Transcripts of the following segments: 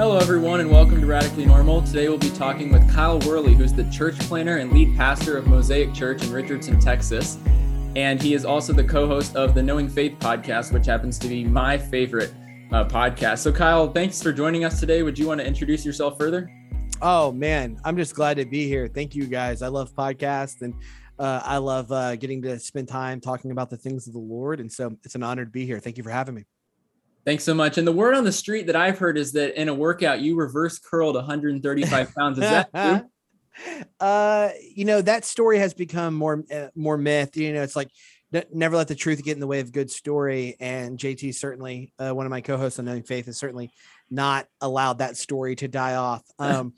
Hello, everyone, and welcome to Radically Normal. Today we'll be talking with Kyle Worley, who's the church planter and lead pastor of Mosaic Church in Richardson, Texas. And he is also the co host of the Knowing Faith podcast, which happens to be my favorite uh, podcast. So, Kyle, thanks for joining us today. Would you want to introduce yourself further? Oh, man, I'm just glad to be here. Thank you, guys. I love podcasts and uh, I love uh, getting to spend time talking about the things of the Lord. And so it's an honor to be here. Thank you for having me. Thanks so much. And the word on the street that I've heard is that in a workout you reverse curled 135 pounds. Is that true? Uh, you know that story has become more uh, more myth. You know, it's like never let the truth get in the way of good story. And JT certainly, uh, one of my co-hosts on Knowing Faith, has certainly not allowed that story to die off. Um,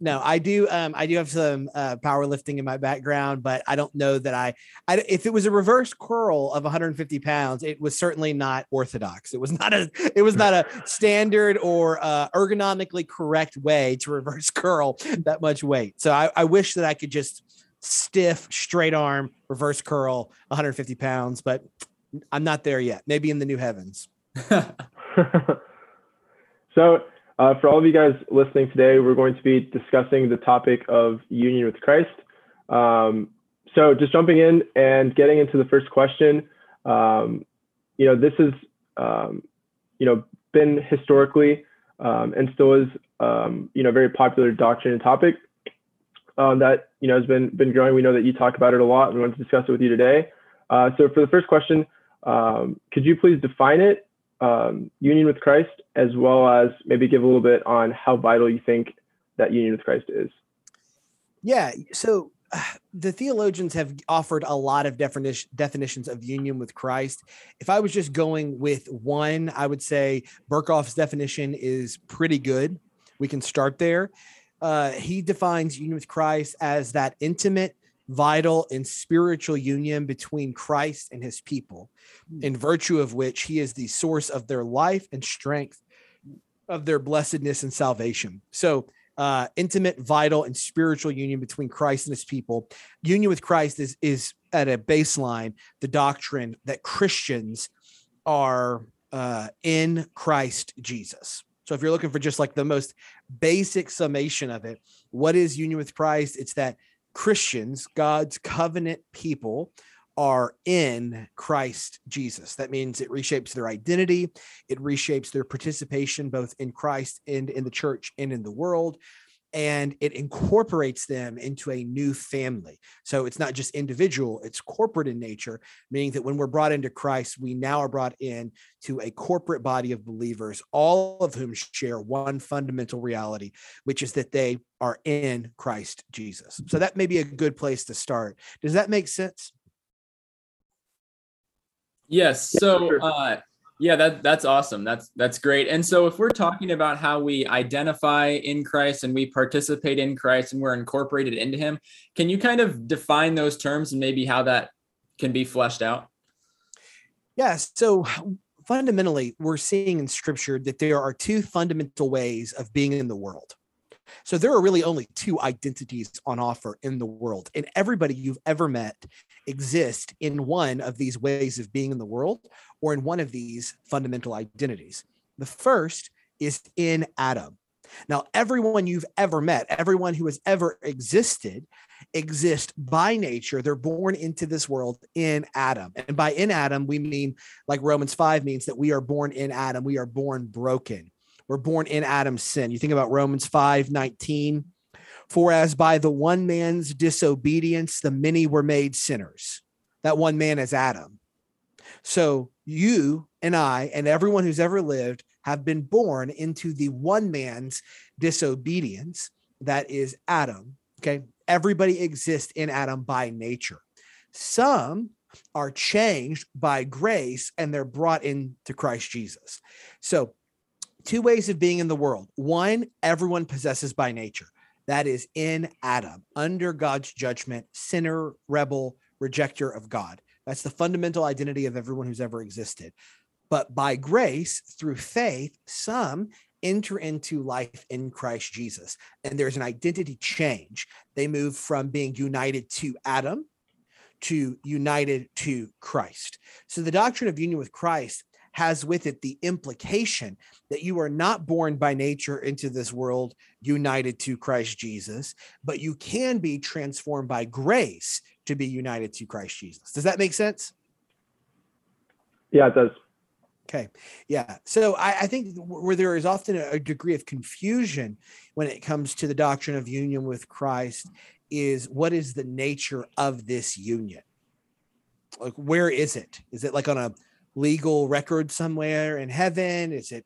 no, I do. Um, I do have some uh, powerlifting in my background, but I don't know that I, I. If it was a reverse curl of 150 pounds, it was certainly not orthodox. It was not a. It was not a standard or uh, ergonomically correct way to reverse curl that much weight. So I, I wish that I could just stiff, straight arm, reverse curl 150 pounds, but I'm not there yet. Maybe in the new heavens. so uh, for all of you guys listening today, we're going to be discussing the topic of union with Christ. Um, so just jumping in and getting into the first question, um, you know, this has, um, you know, been historically um, and still is, um, you know, very popular doctrine and topic um, that, you know, has been, been growing. We know that you talk about it a lot. And we want to discuss it with you today. Uh, so for the first question, could you please define it um, union with Christ, as well as maybe give a little bit on how vital you think that union with Christ is. Yeah. So uh, the theologians have offered a lot of definition, definitions of union with Christ. If I was just going with one, I would say Berkhof's definition is pretty good. We can start there. Uh, he defines union with Christ as that intimate, vital and spiritual union between Christ and his people, hmm. in virtue of which he is the source of their life and strength, of their blessedness and salvation. So, uh, intimate, vital, and spiritual union between Christ and his people. Union with Christ is, is at a baseline the doctrine that Christians are uh, in Christ Jesus. So, if you're looking for just like the most basic summation of it, what is union with Christ? It's that Christians, God's covenant people, are in Christ Jesus. That means it reshapes their identity, it reshapes their participation both in Christ and in the church and in the world and it incorporates them into a new family. So it's not just individual, it's corporate in nature, meaning that when we're brought into Christ, we now are brought in to a corporate body of believers, all of whom share one fundamental reality, which is that they are in Christ Jesus. So that may be a good place to start. Does that make sense? Yes. So, uh, yeah, that that's awesome. That's that's great. And so if we're talking about how we identify in Christ and we participate in Christ and we're incorporated into him, can you kind of define those terms and maybe how that can be fleshed out? Yes. So fundamentally, we're seeing in scripture that there are two fundamental ways of being in the world. So there are really only two identities on offer in the world, and everybody you've ever met exists in one of these ways of being in the world or in one of these fundamental identities. The first is in Adam. Now, everyone you've ever met, everyone who has ever existed, exist by nature. They're born into this world in Adam. And by in Adam, we mean, like Romans 5 means that we are born in Adam, we are born broken. We're born in Adam's sin. You think about Romans 5 19. For as by the one man's disobedience, the many were made sinners. That one man is Adam. So you and I and everyone who's ever lived have been born into the one man's disobedience that is Adam. Okay. Everybody exists in Adam by nature. Some are changed by grace and they're brought into Christ Jesus. So, two ways of being in the world. One, everyone possesses by nature. That is in Adam, under God's judgment, sinner, rebel, rejecter of God. That's the fundamental identity of everyone who's ever existed. But by grace, through faith, some enter into life in Christ Jesus. And there's an identity change. They move from being united to Adam to united to Christ. So the doctrine of union with Christ has with it the implication that you are not born by nature into this world united to Christ Jesus, but you can be transformed by grace to be united to Christ Jesus. Does that make sense? Yeah, it does. Okay. Yeah. So I, I, think where there is often a degree of confusion when it comes to the doctrine of union with Christ is what is the nature of this union? Like, where is it? Is it like on a legal record somewhere in heaven? Is it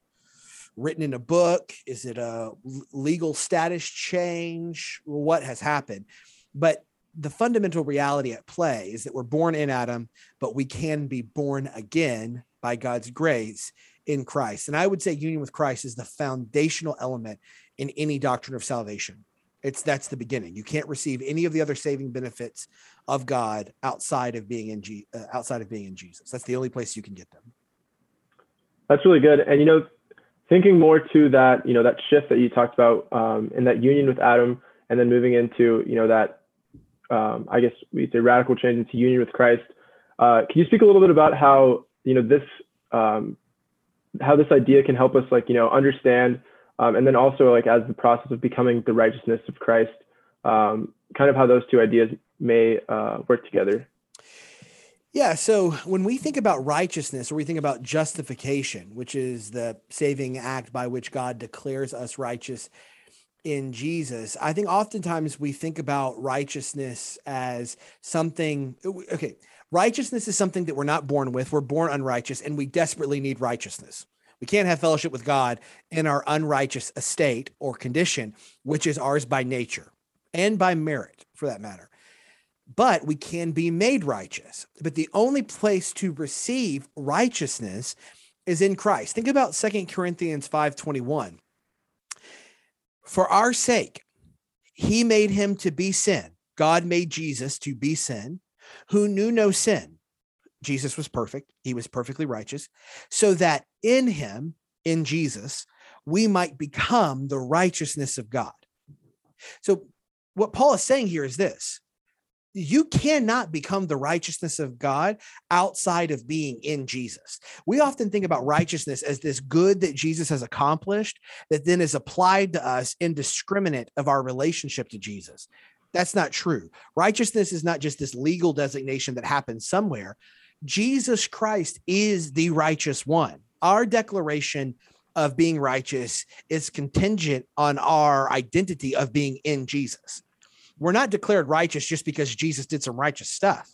written in a book? Is it a legal status change? What has happened? But the fundamental reality at play is that we're born in Adam, but we can be born again by God's grace in Christ. And I would say union with Christ is the foundational element in any doctrine of salvation. It's that's the beginning. You can't receive any of the other saving benefits of God outside of being in G, uh, outside of being in Jesus. That's the only place you can get them. That's really good. And you know, thinking more to that, you know, that shift that you talked about um, in that union with Adam, and then moving into, you know, that um, I guess we say radical change into union with Christ. Uh, can you speak a little bit about how you know this um, how this idea can help us like you know understand um, and then also like as the process of becoming the righteousness of Christ, um, kind of how those two ideas may uh, work together. Yeah. So when we think about righteousness or we think about justification, which is the saving act by which God declares us righteous in Jesus, I think oftentimes we think about righteousness as something, okay, righteousness is something that we're not born with. We're born unrighteous and we desperately need righteousness. We can't have fellowship with God in our unrighteous estate or condition, which is ours by nature and by merit for that matter. But we can be made righteous. But the only place to receive righteousness is in Christ. Think about Second Corinthians 5:21. For our sake, he made him to be sin. God made Jesus to be sin, who knew no sin Jesus was perfect. He was perfectly righteous. So that in him, in Jesus, we might become the righteousness of God. So, what Paul is saying here is this you cannot become the righteousness of God outside of being in Jesus. We often think about righteousness as this good that Jesus has accomplished that then is applied to us indiscriminate of our relationship to Jesus. That's not true. Righteousness is not just this legal designation that happens somewhere. Jesus Christ is the righteous one. Our declaration of being righteous is contingent on our identity of being in Jesus. We're not declared righteous just because Jesus did some righteous stuff.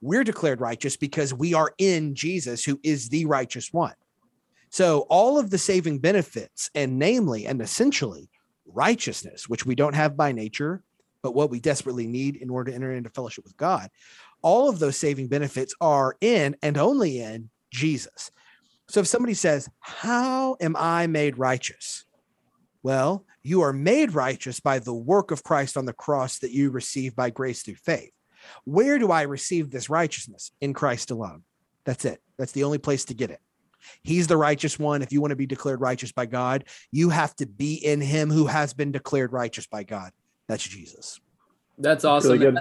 We're declared righteous because we are in Jesus, who is the righteous one. So, all of the saving benefits, and namely and essentially righteousness, which we don't have by nature, but what we desperately need in order to enter into fellowship with God, all of those saving benefits are in and only in Jesus. So if somebody says, How am I made righteous? Well, you are made righteous by the work of Christ on the cross that you receive by grace through faith. Where do I receive this righteousness? In Christ alone. That's it. That's the only place to get it. He's the righteous one. If you want to be declared righteous by God, you have to be in him who has been declared righteous by God. That's Jesus. That's awesome. Really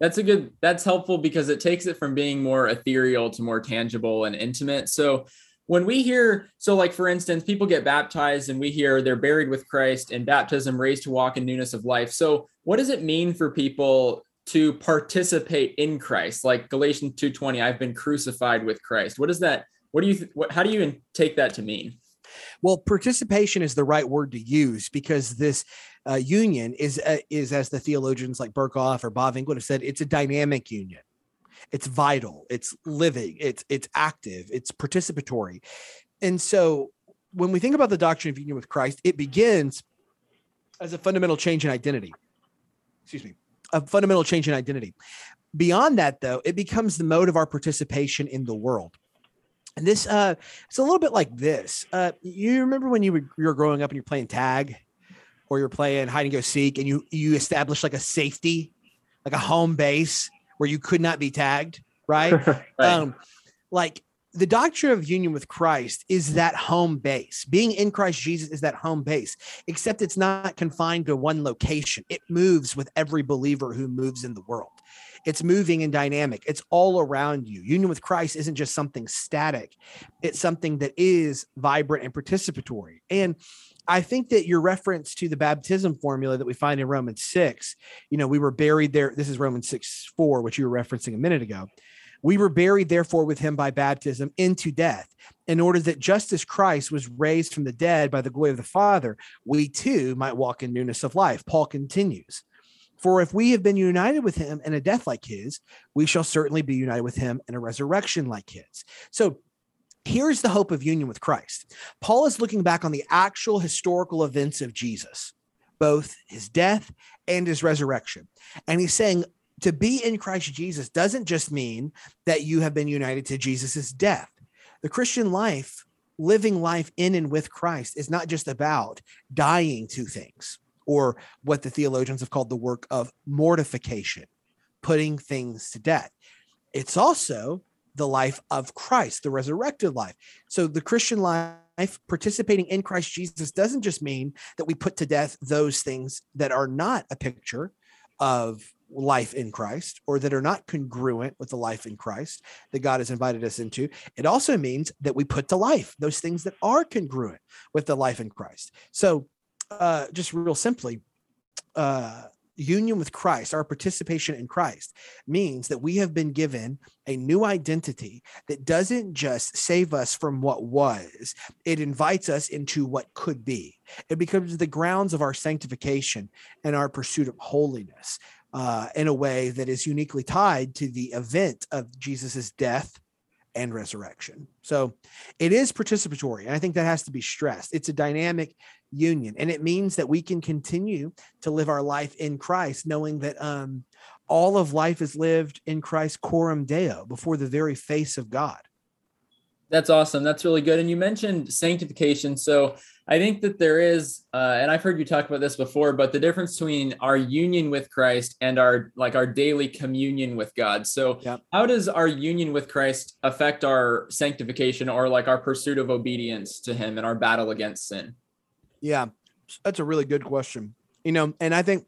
that's a good that's helpful because it takes it from being more ethereal to more tangible and intimate. So when we hear so like for instance people get baptized and we hear they're buried with christ and baptism raised to walk in newness of life. So what does it mean for people to participate in christ? Like galatians 2.20 i've been crucified with christ. What is that what do you what, how do you take that to mean? Well participation is the right word to use because this uh, union is uh, is as the theologians like Berkhof or Bavinck would have said, it's a dynamic union. It's vital. It's living. It's it's active. It's participatory. And so when we think about the doctrine of union with Christ, it begins as a fundamental change in identity. Excuse me, a fundamental change in identity. Beyond that, though, it becomes the mode of our participation in the world. And this, uh, it's a little bit like this. Uh, you remember when you were, you were growing up and you're playing tag or you're playing hide and go seek and you you establish like a safety, like a home base where you could not be tagged, right? right. Um, like the doctrine of union with Christ is that home base. Being in Christ Jesus is that home base, except it's not confined to one location. It moves with every believer who moves in the world. it's moving and dynamic. It's all around you. Union with Christ isn't just something static, it's something that is vibrant and participatory. And I think that your reference to the baptism formula that we find in Romans 6, you know, we were buried there. This is Romans 6 4, which you were referencing a minute ago. We were buried, therefore, with him by baptism into death, in order that just as Christ was raised from the dead by the glory of the Father, we too might walk in newness of life. Paul continues. For if we have been united with him in a death like his, we shall certainly be united with him in a resurrection like his. So here's the hope of union with Christ. Paul is looking back on the actual historical events of Jesus, both his death and his resurrection. And he's saying to be in Christ Jesus doesn't just mean that you have been united to Jesus's death. The Christian life, living life in and with Christ, is not just about dying to things or what the theologians have called the work of mortification, putting things to death. It's also the life of Christ, the resurrected life. So the Christian life, participating in Christ Jesus, doesn't just mean that we put to death those things that are not a picture of life in Christ or that are not congruent with the life in Christ that God has invited us into. It also means that we put to life those things that are congruent with the life in Christ. So uh, just real simply, uh, union with Christ, our participation in Christ, means that we have been given a new identity that doesn't just save us from what was, it invites us into what could be. It becomes the grounds of our sanctification and our pursuit of holiness uh, in a way that is uniquely tied to the event of Jesus's death and resurrection. So it is participatory. And I think that has to be stressed. It's a dynamic union. And it means that we can continue to live our life in Christ, knowing that um, all of life is lived in Christ coram Deo before the very face of God. That's awesome. That's really good. And you mentioned sanctification. So I think that there is, uh, and I've heard you talk about this before, but the difference between our union with Christ and our like our daily communion with God. So yep. how does our union with Christ affect our sanctification or like our pursuit of obedience to Him and our battle against sin? Yeah, that's a really good question. You know, and I think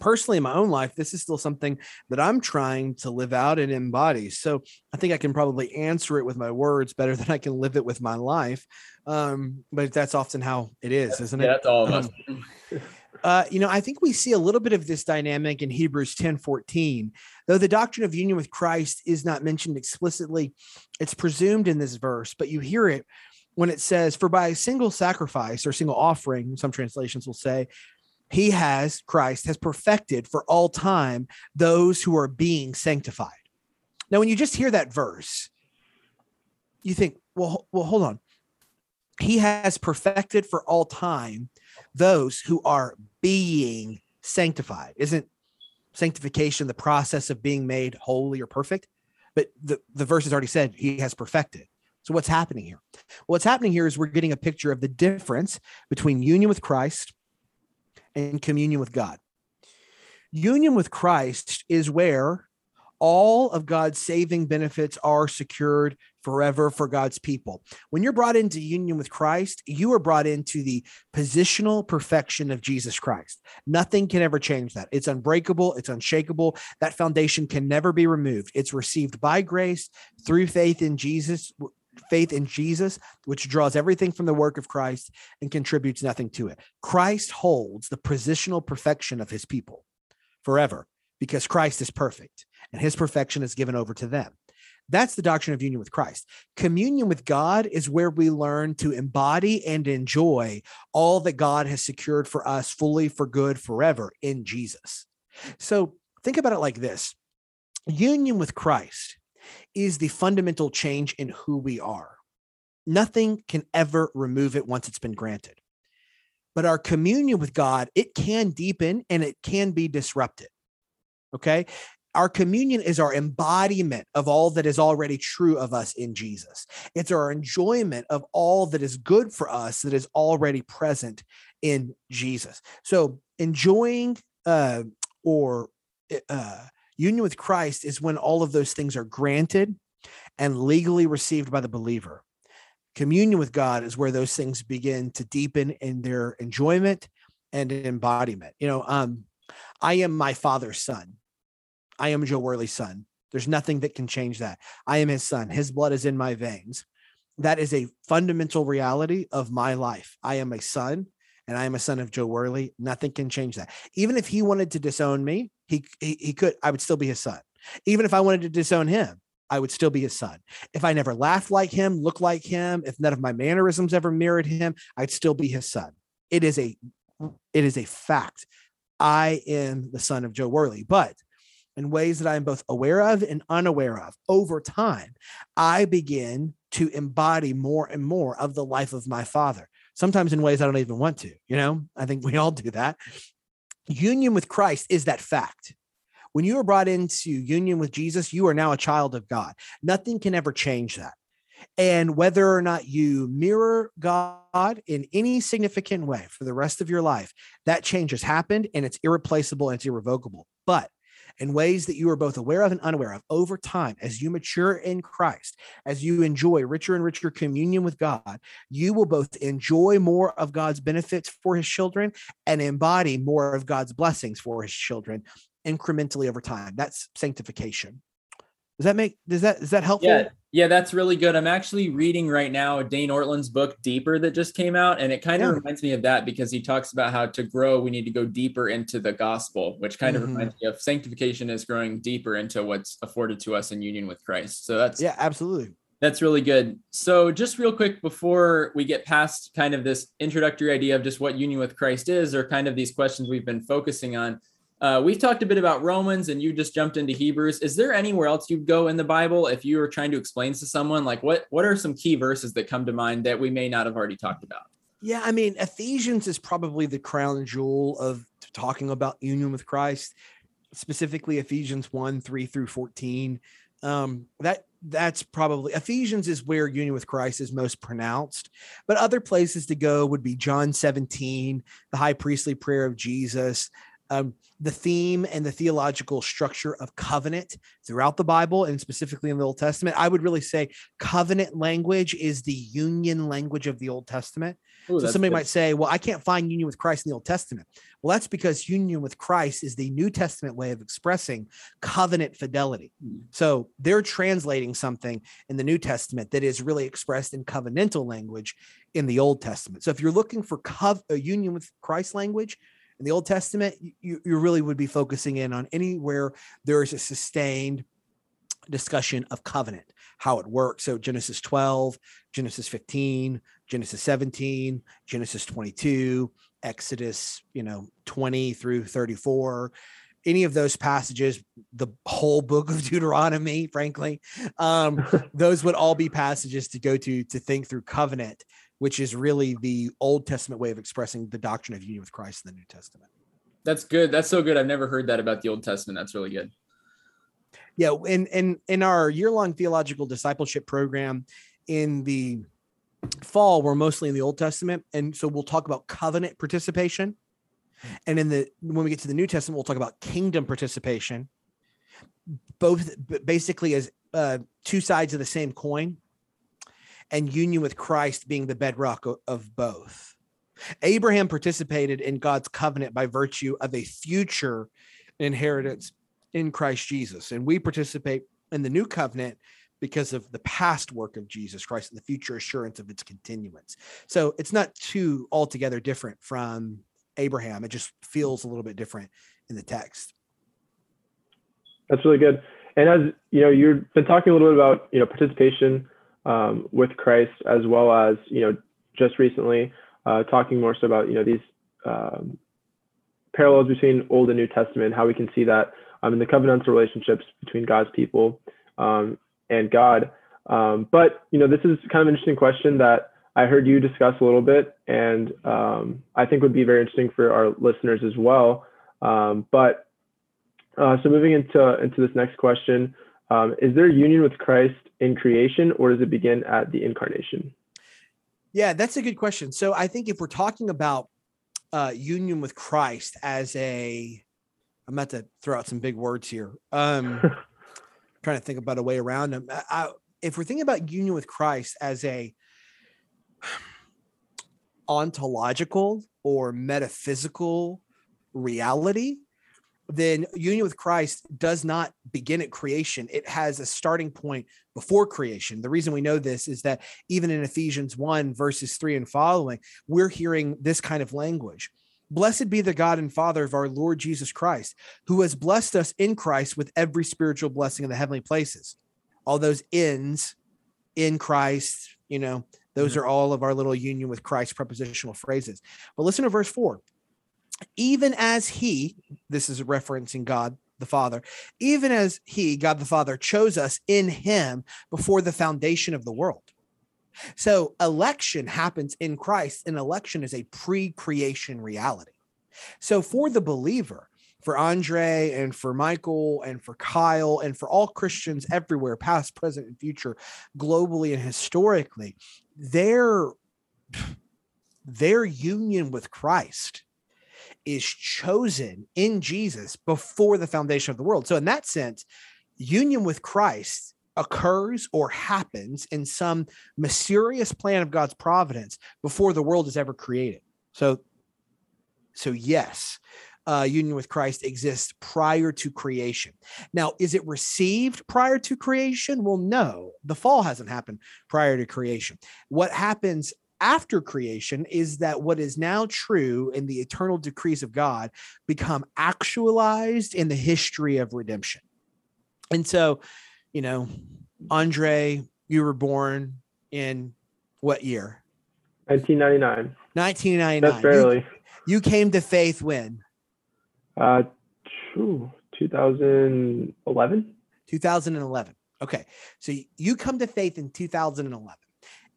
personally in my own life, this is still something that I'm trying to live out and embody. So I think I can probably answer it with my words better than I can live it with my life. Um, but that's often how it is, isn't it? Yeah, that's all of us. Um, uh, you know, I think we see a little bit of this dynamic in Hebrews 10 14. Though the doctrine of union with Christ is not mentioned explicitly, it's presumed in this verse, but you hear it when it says, For by a single sacrifice or single offering, some translations will say, he has, Christ has perfected for all time those who are being sanctified. Now, when you just hear that verse, you think, well, well, hold on. He has perfected for all time those who are being sanctified. Isn't sanctification the process of being made holy or perfect? But the, the verse has already said he has perfected. So what's happening here? What's happening here is we're getting a picture of the difference between union with Christ and communion with God. Union with Christ is where all of God's saving benefits are secured forever for God's people. When you're brought into union with Christ, you are brought into the positional perfection of Jesus Christ. Nothing can ever change that. It's unbreakable, it's unshakable. That foundation can never be removed. It's received by grace through faith in Jesus, faith in Jesus, which draws everything from the work of Christ and contributes nothing to it. Christ holds the positional perfection of his people forever because Christ is perfect and his perfection is given over to them. That's the doctrine of union with Christ. Communion with God is where we learn to embody and enjoy all that God has secured for us fully for good forever in Jesus. So think about it like this union with Christ is the fundamental change in who we are. Nothing can ever remove it once it's been granted. But our communion with God, it can deepen and it can be disrupted. Okay. Our communion is our embodiment of all that is already true of us in Jesus. It's our enjoyment of all that is good for us that is already present in Jesus. So enjoying uh, or uh, Union with Christ is when all of those things are granted and legally received by the believer. Communion with God is where those things begin to deepen in their enjoyment and embodiment. You know, um, I am my father's son. I am Joe Worley's son. There's nothing that can change that. I am his son. His blood is in my veins. That is a fundamental reality of my life. I am a son and I am a son of Joe Worley. Nothing can change that. Even if he wanted to disown me, he, he, he could, I would still be his son. Even if I wanted to disown him, I would still be his son. If I never laughed like him, looked like him, if none of my mannerisms ever mirrored him, I'd still be his son. It is a it is a fact. I am the son of Joe Worley, but in ways that I am both aware of and unaware of over time, I begin to embody more and more of the life of my father. Sometimes in ways I don't even want to, you know, I think we all do that. Union with Christ is that fact. When you are brought into union with Jesus, you are now a child of God. Nothing can ever change that. And whether or not you mirror God in any significant way for the rest of your life, that change has happened and it's irreplaceable and it's irrevocable. But in ways that you are both aware of and unaware of over time, as you mature in Christ, as you enjoy richer and richer communion with God, you will both enjoy more of God's benefits for his children and embody more of God's blessings for his children incrementally over time. That's sanctification. Does that make does that is that helpful? Yeah, yeah, that's really good. I'm actually reading right now Dane Ortlund's book Deeper that just came out, and it kind of yeah. reminds me of that because he talks about how to grow, we need to go deeper into the gospel, which kind mm-hmm. of reminds me of sanctification is growing deeper into what's afforded to us in union with Christ. So that's yeah, absolutely. That's really good. So, just real quick before we get past kind of this introductory idea of just what union with Christ is, or kind of these questions we've been focusing on, uh, we've talked a bit about Romans and you just jumped into Hebrews. Is there anywhere else you'd go in the Bible if you were trying to explain to someone like what what are some key verses that come to mind that we may not have already talked about? Yeah, I mean, Ephesians is probably the crown jewel of talking about union with Christ, specifically Ephesians 1, 3 through 14. Um, that that's probably Ephesians is where union with Christ is most pronounced. But other places to go would be John 17, the high priestly prayer of Jesus, um, the theme and the theological structure of covenant throughout the Bible and specifically in the Old Testament. I would really say covenant language is the union language of the Old Testament. Ooh, so somebody good. might say, well, I can't find union with Christ in the Old Testament. Well, that's because union with Christ is the New Testament way of expressing covenant fidelity. Hmm. So they're translating something in the New Testament that is really expressed in covenantal language in the Old Testament. So if you're looking for cov- a union with Christ language, in the Old Testament, you, you really would be focusing in on anywhere there is a sustained discussion of covenant, how it works. So Genesis 12, Genesis 15, Genesis 17, Genesis 22, Exodus, you know, 20 through 34 any of those passages, the whole book of Deuteronomy, frankly, um, those would all be passages to go to to think through covenant which is really the Old Testament way of expressing the doctrine of union with Christ in the New Testament. That's good. That's so good. I've never heard that about the Old Testament. That's really good. Yeah, in in in our year-long theological discipleship program in the fall, we're mostly in the Old Testament, and so we'll talk about covenant participation. And in the when we get to the New Testament, we'll talk about kingdom participation. Both basically as uh, two sides of the same coin and union with Christ being the bedrock of both. Abraham participated in God's covenant by virtue of a future inheritance in Christ Jesus. And we participate in the new covenant because of the past work of Jesus Christ and the future assurance of its continuance. So it's not too altogether different from Abraham. It just feels a little bit different in the text. That's really good. And as you know, you've been talking a little bit about you know participation um, with Christ, as well as you know just recently uh, talking more so about you know these um, parallels between Old and New Testament, how we can see that um, in the covenantal relationships between God's people um, and God. Um, but you know this is kind of an interesting question that I heard you discuss a little bit, and um, I think would be very interesting for our listeners as well. but uh, so moving into into this next question, is there union with Christ in creation or does it begin at the incarnation? Yeah, that's a good question. So I think if we're talking about uh, union with Christ as a, I'm about to throw out some big words here. Um, trying to think about a way around them. I, I, if we're thinking about union with Christ as a ontological or metaphysical reality, then union with Christ does not begin at creation. It has a starting point before creation. The reason we know this is that even in Ephesians 1, verses 3 and following, we're hearing this kind of language. Blessed be the God and Father of our Lord Jesus Christ, who has blessed us in Christ with every spiritual blessing in the heavenly places. All those ins in Christ, you know, those mm-hmm. are all of our little union with Christ prepositional phrases. But listen to verse 4 even as he, this is referencing God the Father, even as he, God the Father, chose us in him before the foundation of the world. So election happens in Christ, and election is a pre creation reality. So for the believer, for Andre and for Michael and for Kyle and for all Christians everywhere, past, present, and future, globally and historically, their their union with Christ is chosen in Jesus before the foundation of the world. So, in that sense, union with Christ occurs or happens in some mysterious plan of God's providence before the world is ever created. So, so yes, uh, union with Christ exists prior to creation. Now, is it received prior to creation? Well, no, the fall hasn't happened prior to creation. What happens after creation is that what is now true in the eternal decrees of God become actualized in the history of redemption. And so, you know, Andre, you were born in what year? 1999. 1999. That's barely. You, you came to faith when? Uh, 2011. 2011. Okay. So you come to faith in 2011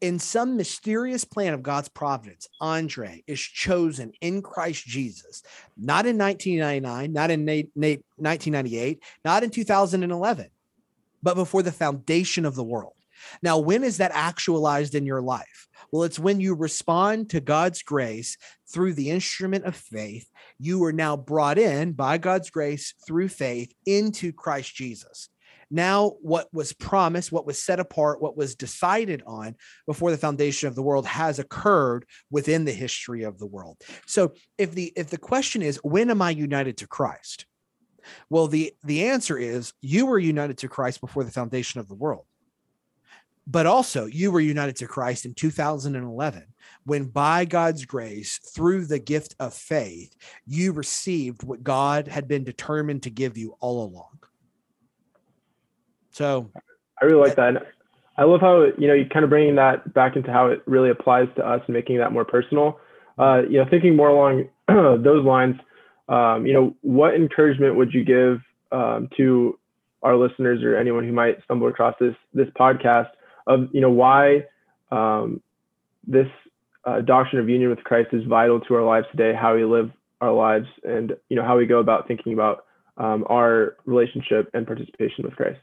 in some mysterious plan of God's providence, Andre is chosen in Christ Jesus, not in 1999, not in 1998, not in 2011, but before the foundation of the world. Now, when is that actualized in your life? Well, it's when you respond to God's grace through the instrument of faith. You are now brought in by God's grace through faith into Christ Jesus now what was promised what was set apart what was decided on before the foundation of the world has occurred within the history of the world. So if the if the question is when am i united to christ? Well the the answer is you were united to christ before the foundation of the world. But also you were united to Christ in 2011 when by God's grace through the gift of faith you received what God had been determined to give you all along so I really like that. I love how you know you kind of bringing that back into how it really applies to us and making that more personal. Uh, you know, thinking more along those lines. Um, you know, what encouragement would you give um, to our listeners or anyone who might stumble across this this podcast of you know why um, this uh, doctrine of union with Christ is vital to our lives today, how we live our lives, and you know how we go about thinking about um, our relationship and participation with Christ.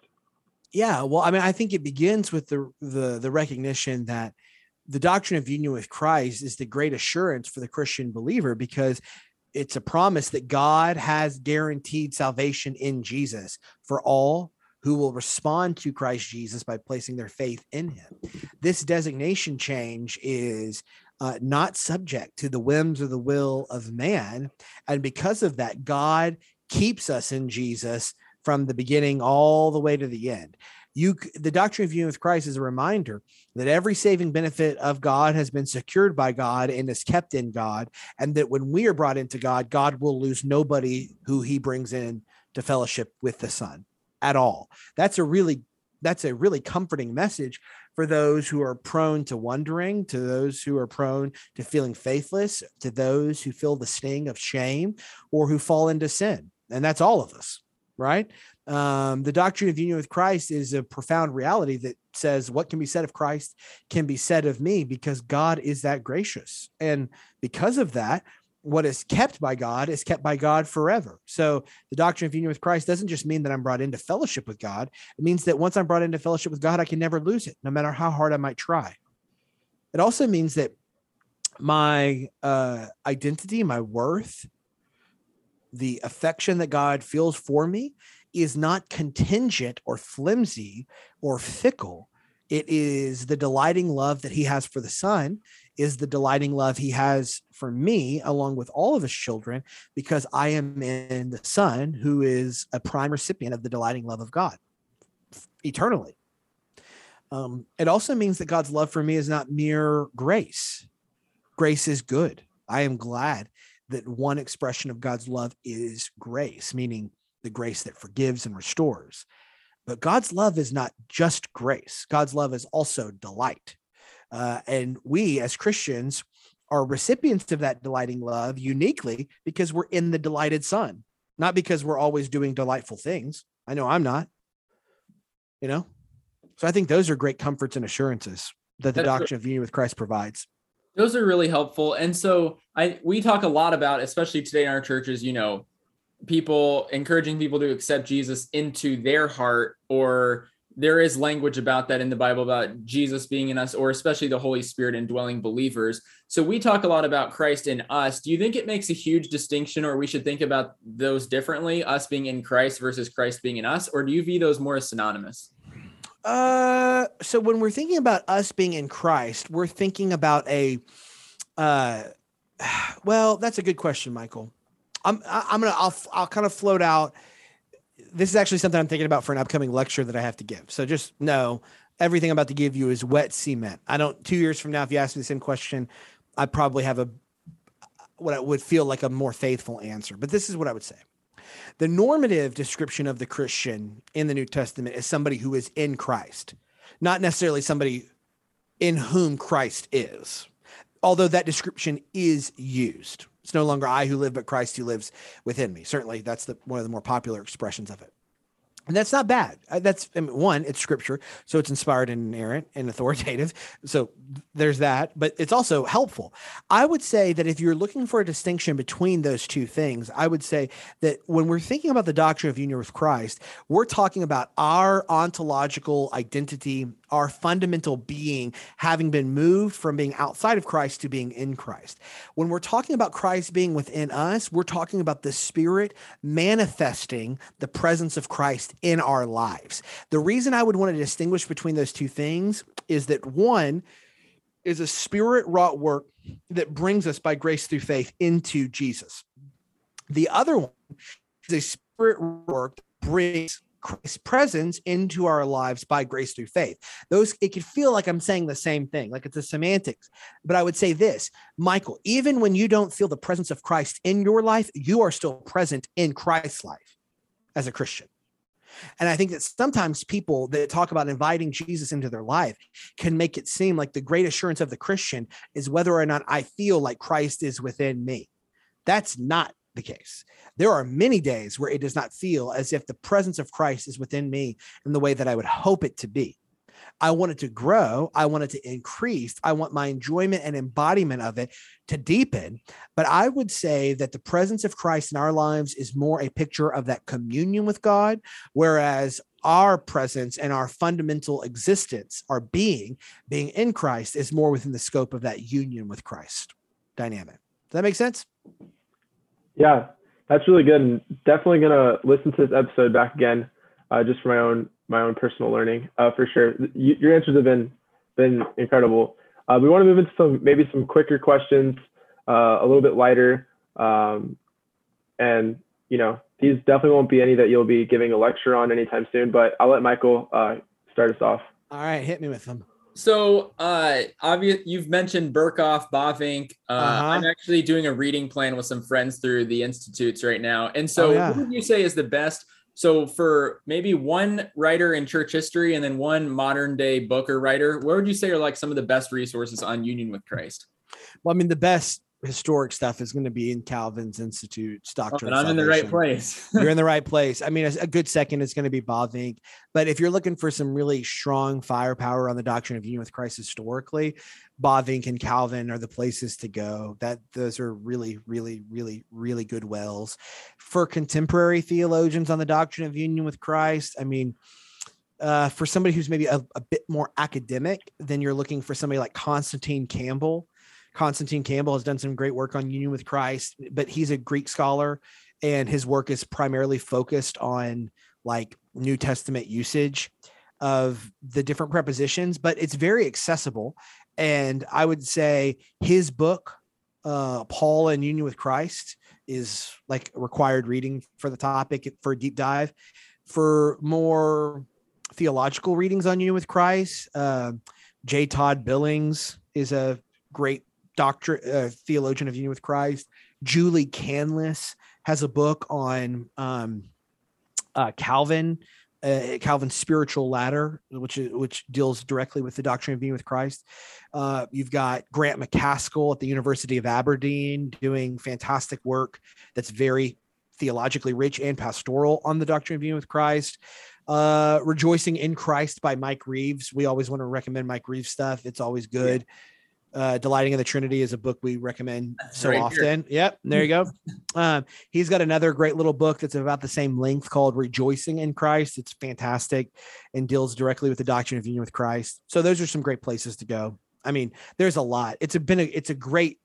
Yeah, well, I mean, I think it begins with the the the recognition that the doctrine of union with Christ is the great assurance for the Christian believer because it's a promise that God has guaranteed salvation in Jesus for all who will respond to Christ Jesus by placing their faith in him. This designation change is uh, not subject to the whims or the will of man. And because of that, God keeps us in Jesus from the beginning all the way to the end. You, the doctrine of union with Christ is a reminder that every saving benefit of God has been secured by God and is kept in God, and that when we are brought into God, God will lose nobody who He brings in to fellowship with the Son at all. That's a really that's a really comforting message for those who are prone to wondering, to those who are prone to feeling faithless, to those who feel the sting of shame or who fall into sin. And that's all of us right? Um, the doctrine of union with Christ is a profound reality that says what can be said of Christ can be said of me because God is that gracious. And because of that, what is kept by God is kept by God forever. So the doctrine of union with Christ doesn't just mean that I'm brought into fellowship with God. It means that once I'm brought into fellowship with God, I can never lose it, no matter how hard I might try. It also means that my uh, identity, my worth, the affection that God feels for me is not contingent or flimsy or fickle. It is the delighting love that he has for the son, is the delighting love he has for me, along with all of his children, because I am in the son who is a prime recipient of the delighting love of God eternally. Um, it also means that God's love for me is not mere grace. Grace is good. I am glad that one expression of God's love is grace, meaning the grace that forgives and restores. But God's love is not just grace, God's love is also delight. Uh, and we as Christians are recipients of that delighting love uniquely because we're in the delighted Son, not because we're always doing delightful things. I know I'm not, you know? So I think those are great comforts and assurances that the That's doctrine of union with Christ provides. Those are really helpful. And so I we talk a lot about, especially today in our churches, you know, people encouraging people to accept Jesus into their heart or there is language about that in the Bible about Jesus being in us, or especially the Holy Spirit indwelling believers. So we talk a lot about Christ in us. Do you think it makes a huge distinction, or we should think about those differently, us being in Christ versus Christ being in us, or do you view those more as synonymous? Uh, so when we're thinking about us being in Christ, we're thinking about a, uh, well, that's a good question, Michael. I'm I'm gonna I'll I'll kind of float out. This is actually something I'm thinking about for an upcoming lecture that I have to give. So just know everything I'm about to give you is wet cement. I don't. Two years from now, if you ask me the same question, I probably have a what I would feel like a more faithful answer. But this is what I would say. The normative description of the Christian in the New Testament is somebody who is in Christ, not necessarily somebody in whom Christ is, although that description is used. It's no longer I who live, but Christ who lives within me. Certainly, that's the, one of the more popular expressions of it. And that's not bad. Uh, that's I mean, one, it's scripture, so it's inspired and inerrant and authoritative. So there's that, but it's also helpful. I would say that if you're looking for a distinction between those two things, I would say that when we're thinking about the doctrine of union with Christ, we're talking about our ontological identity, our fundamental being having been moved from being outside of Christ to being in Christ. When we're talking about Christ being within us, we're talking about the Spirit manifesting the presence of Christ in our lives. The reason I would want to distinguish between those two things is that one is a spirit wrought work that brings us by grace through faith into Jesus. The other one is a spirit work that brings Christ's presence into our lives by grace through faith. Those it could feel like I'm saying the same thing, like it's a semantics. But I would say this, Michael, even when you don't feel the presence of Christ in your life, you are still present in Christ's life as a Christian. And I think that sometimes people that talk about inviting Jesus into their life can make it seem like the great assurance of the Christian is whether or not I feel like Christ is within me. That's not the case. There are many days where it does not feel as if the presence of Christ is within me in the way that I would hope it to be. I want it to grow. I want it to increase. I want my enjoyment and embodiment of it to deepen. But I would say that the presence of Christ in our lives is more a picture of that communion with God, whereas our presence and our fundamental existence, our being, being in Christ, is more within the scope of that union with Christ dynamic. Does that make sense? Yeah, that's really good. And definitely to listen to this episode back again, uh, just for my own my own personal learning uh, for sure. You, your answers have been been incredible. Uh, we want to move into some maybe some quicker questions, uh, a little bit lighter, um, and you know these definitely won't be any that you'll be giving a lecture on anytime soon. But I'll let Michael uh, start us off. All right, hit me with them. So, uh, obvious, you've mentioned Berkhof, Bavinck. Uh, uh-huh. I'm actually doing a reading plan with some friends through the institutes right now. And so, oh, yeah. what would you say is the best so for maybe one writer in church history and then one modern day book or writer, what would you say are like some of the best resources on union with Christ? Well, I mean, the best historic stuff is going to be in Calvin's Institute's Doctrine. Oh, I'm in the right place. You're in the right place. I mean, a, good second is going to be Bavinck. But if you're looking for some really strong firepower on the doctrine of union with Christ historically, Bavinck and Calvin are the places to go. That those are really, really, really, really good wells for contemporary theologians on the doctrine of union with Christ. I mean, uh, for somebody who's maybe a, a bit more academic, then you're looking for somebody like Constantine Campbell Constantine Campbell has done some great work on union with Christ, but he's a Greek scholar and his work is primarily focused on like New Testament usage. of the different prepositions, but it's very accessible. And I would say his book, uh, Paul and Union with Christ, is like required reading for the topic for a deep dive. For more theological readings on Union with Christ, uh, J. Todd Billings is a great doctor, uh, theologian of Union with Christ. Julie Canlis has a book on um, uh, Calvin, uh, Calvin's spiritual ladder, which is, which deals directly with the doctrine of being with Christ. Uh, you've got Grant Macaskill at the University of Aberdeen doing fantastic work that's very theologically rich and pastoral on the doctrine of being with Christ. Uh, Rejoicing in Christ by Mike Reeves. We always want to recommend Mike Reeves stuff. It's always good. Yeah uh, Delighting in the Trinity is a book we recommend so right often. Here. Yep, there you go. um, he's got another great little book that's about the same length called Rejoicing in Christ. It's fantastic and deals directly with the doctrine of union with Christ. So those are some great places to go. I mean, there's a lot. It's a, been a, it's a great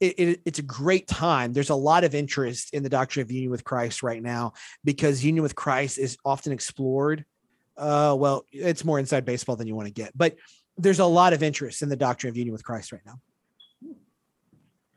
it, it, it's a great time. There's a lot of interest in the doctrine of union with Christ right now because union with Christ is often explored. Uh, well, it's more inside baseball than you want to get, but there's a lot of interest in the doctrine of union with Christ right now.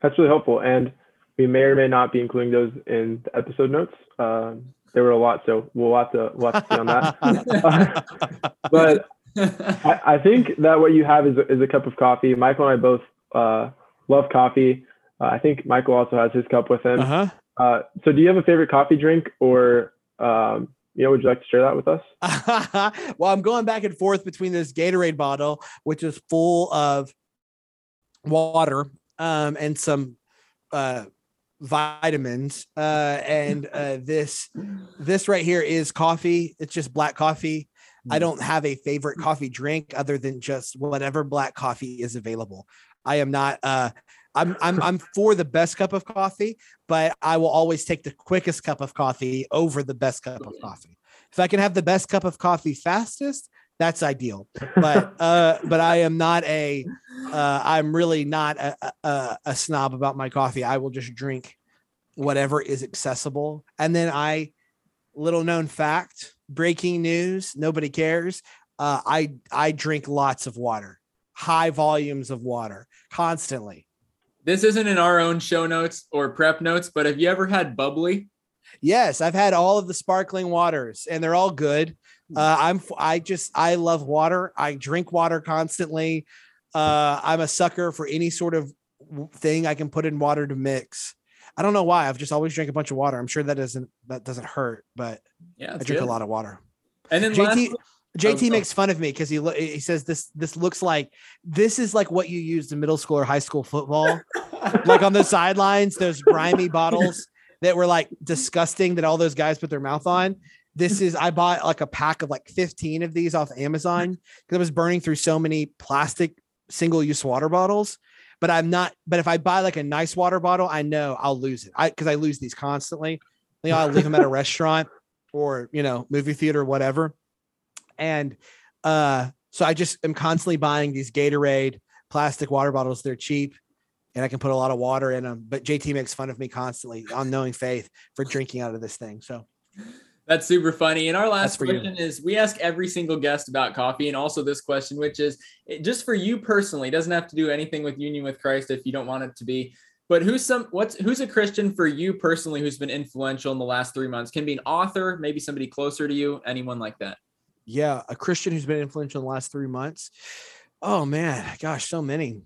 That's really helpful. And we may or may not be including those in the episode notes. Uh, there were a lot, so we'll have to, we'll have to see on that. but I, I, think that what you have is, is a cup of coffee. Michael and I both uh, love coffee. Uh, I think Michael also has his cup with him. Uh-huh. Uh, so do you have a favorite coffee drink or um, know, would you like to share that with us? well, I'm going back and forth between this Gatorade bottle, which is full of water um, and some uh, vitamins, uh, and uh, this this right here is coffee. It's just black coffee. I don't have a favorite coffee drink other than just whatever black coffee is available. I am not uh I'm I'm I'm for the best cup of coffee, but I will always take the quickest cup of coffee over the best cup of coffee. If I can have the best cup of coffee fastest, that's ideal. But uh, but I am not a uh, I'm really not a, a, a snob about my coffee. I will just drink whatever is accessible, and then I little known fact, breaking news, nobody cares. Uh, I I drink lots of water, high volumes of water constantly this isn't in our own show notes or prep notes, but have you ever had bubbly? Yes, I've had all of the sparkling waters and they're all good. Hmm. Uh, I'm I just I love water. I drink water constantly. Uh, I'm a sucker for any sort of thing I can put in water to mix. I don't know why. I've just always drank a bunch of water. I'm sure that doesn't that doesn't hurt, but yeah, I drink good. a lot of water. And then JT, last, JT oh, makes fun of me because he he says this this looks like this is like what you used in middle school or high school football, like on the sidelines, those grimy bottles that were like disgusting that all those guys put their mouth on. This is I bought like a pack of like 15 of these off Amazon because I was burning through so many plastic single use water bottles. But I'm not. But if I buy like a nice water bottle, I know I'll lose it. I because I lose these constantly. You know, I'll leave them at a restaurant or you know movie theater or whatever and uh, so I just am constantly buying these Gatorade plastic water bottles. They're cheap and I can put a lot of water in them. But JT makes fun of me constantly on knowing faith for drinking out of this thing. So that's super funny. And our last question you. is we ask every single guest about coffee and also this question, which is just for you personally, doesn't have to do anything with union with Christ if you don't want it to be. But who's some what's who's a Christian for you personally who's been influential in the last three months? Can be an author, maybe somebody closer to you, anyone like that yeah, a Christian who's been influential in the last three months. Oh man, gosh, so many.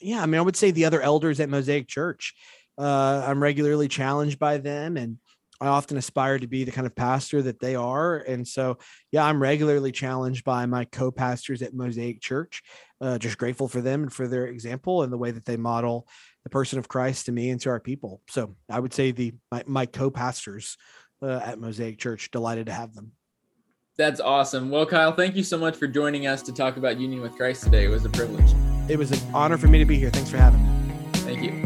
Yeah, I mean, I would say the other elders at Mosaic Church. Uh, I'm regularly challenged by them, and I often aspire to be the kind of pastor that they are. And so, yeah, I'm regularly challenged by my co-pastors at Mosaic Church. Uh, just grateful for them and for their example and the way that they model the person of Christ to me and to our people. So I would say the my, my co-pastors uh, at Mosaic Church delighted to have them. That's awesome. Well, Kyle, thank you so much for joining us to talk about union with Christ today. It was a privilege. It was an honor for me to be here. Thanks for having me. Thank you.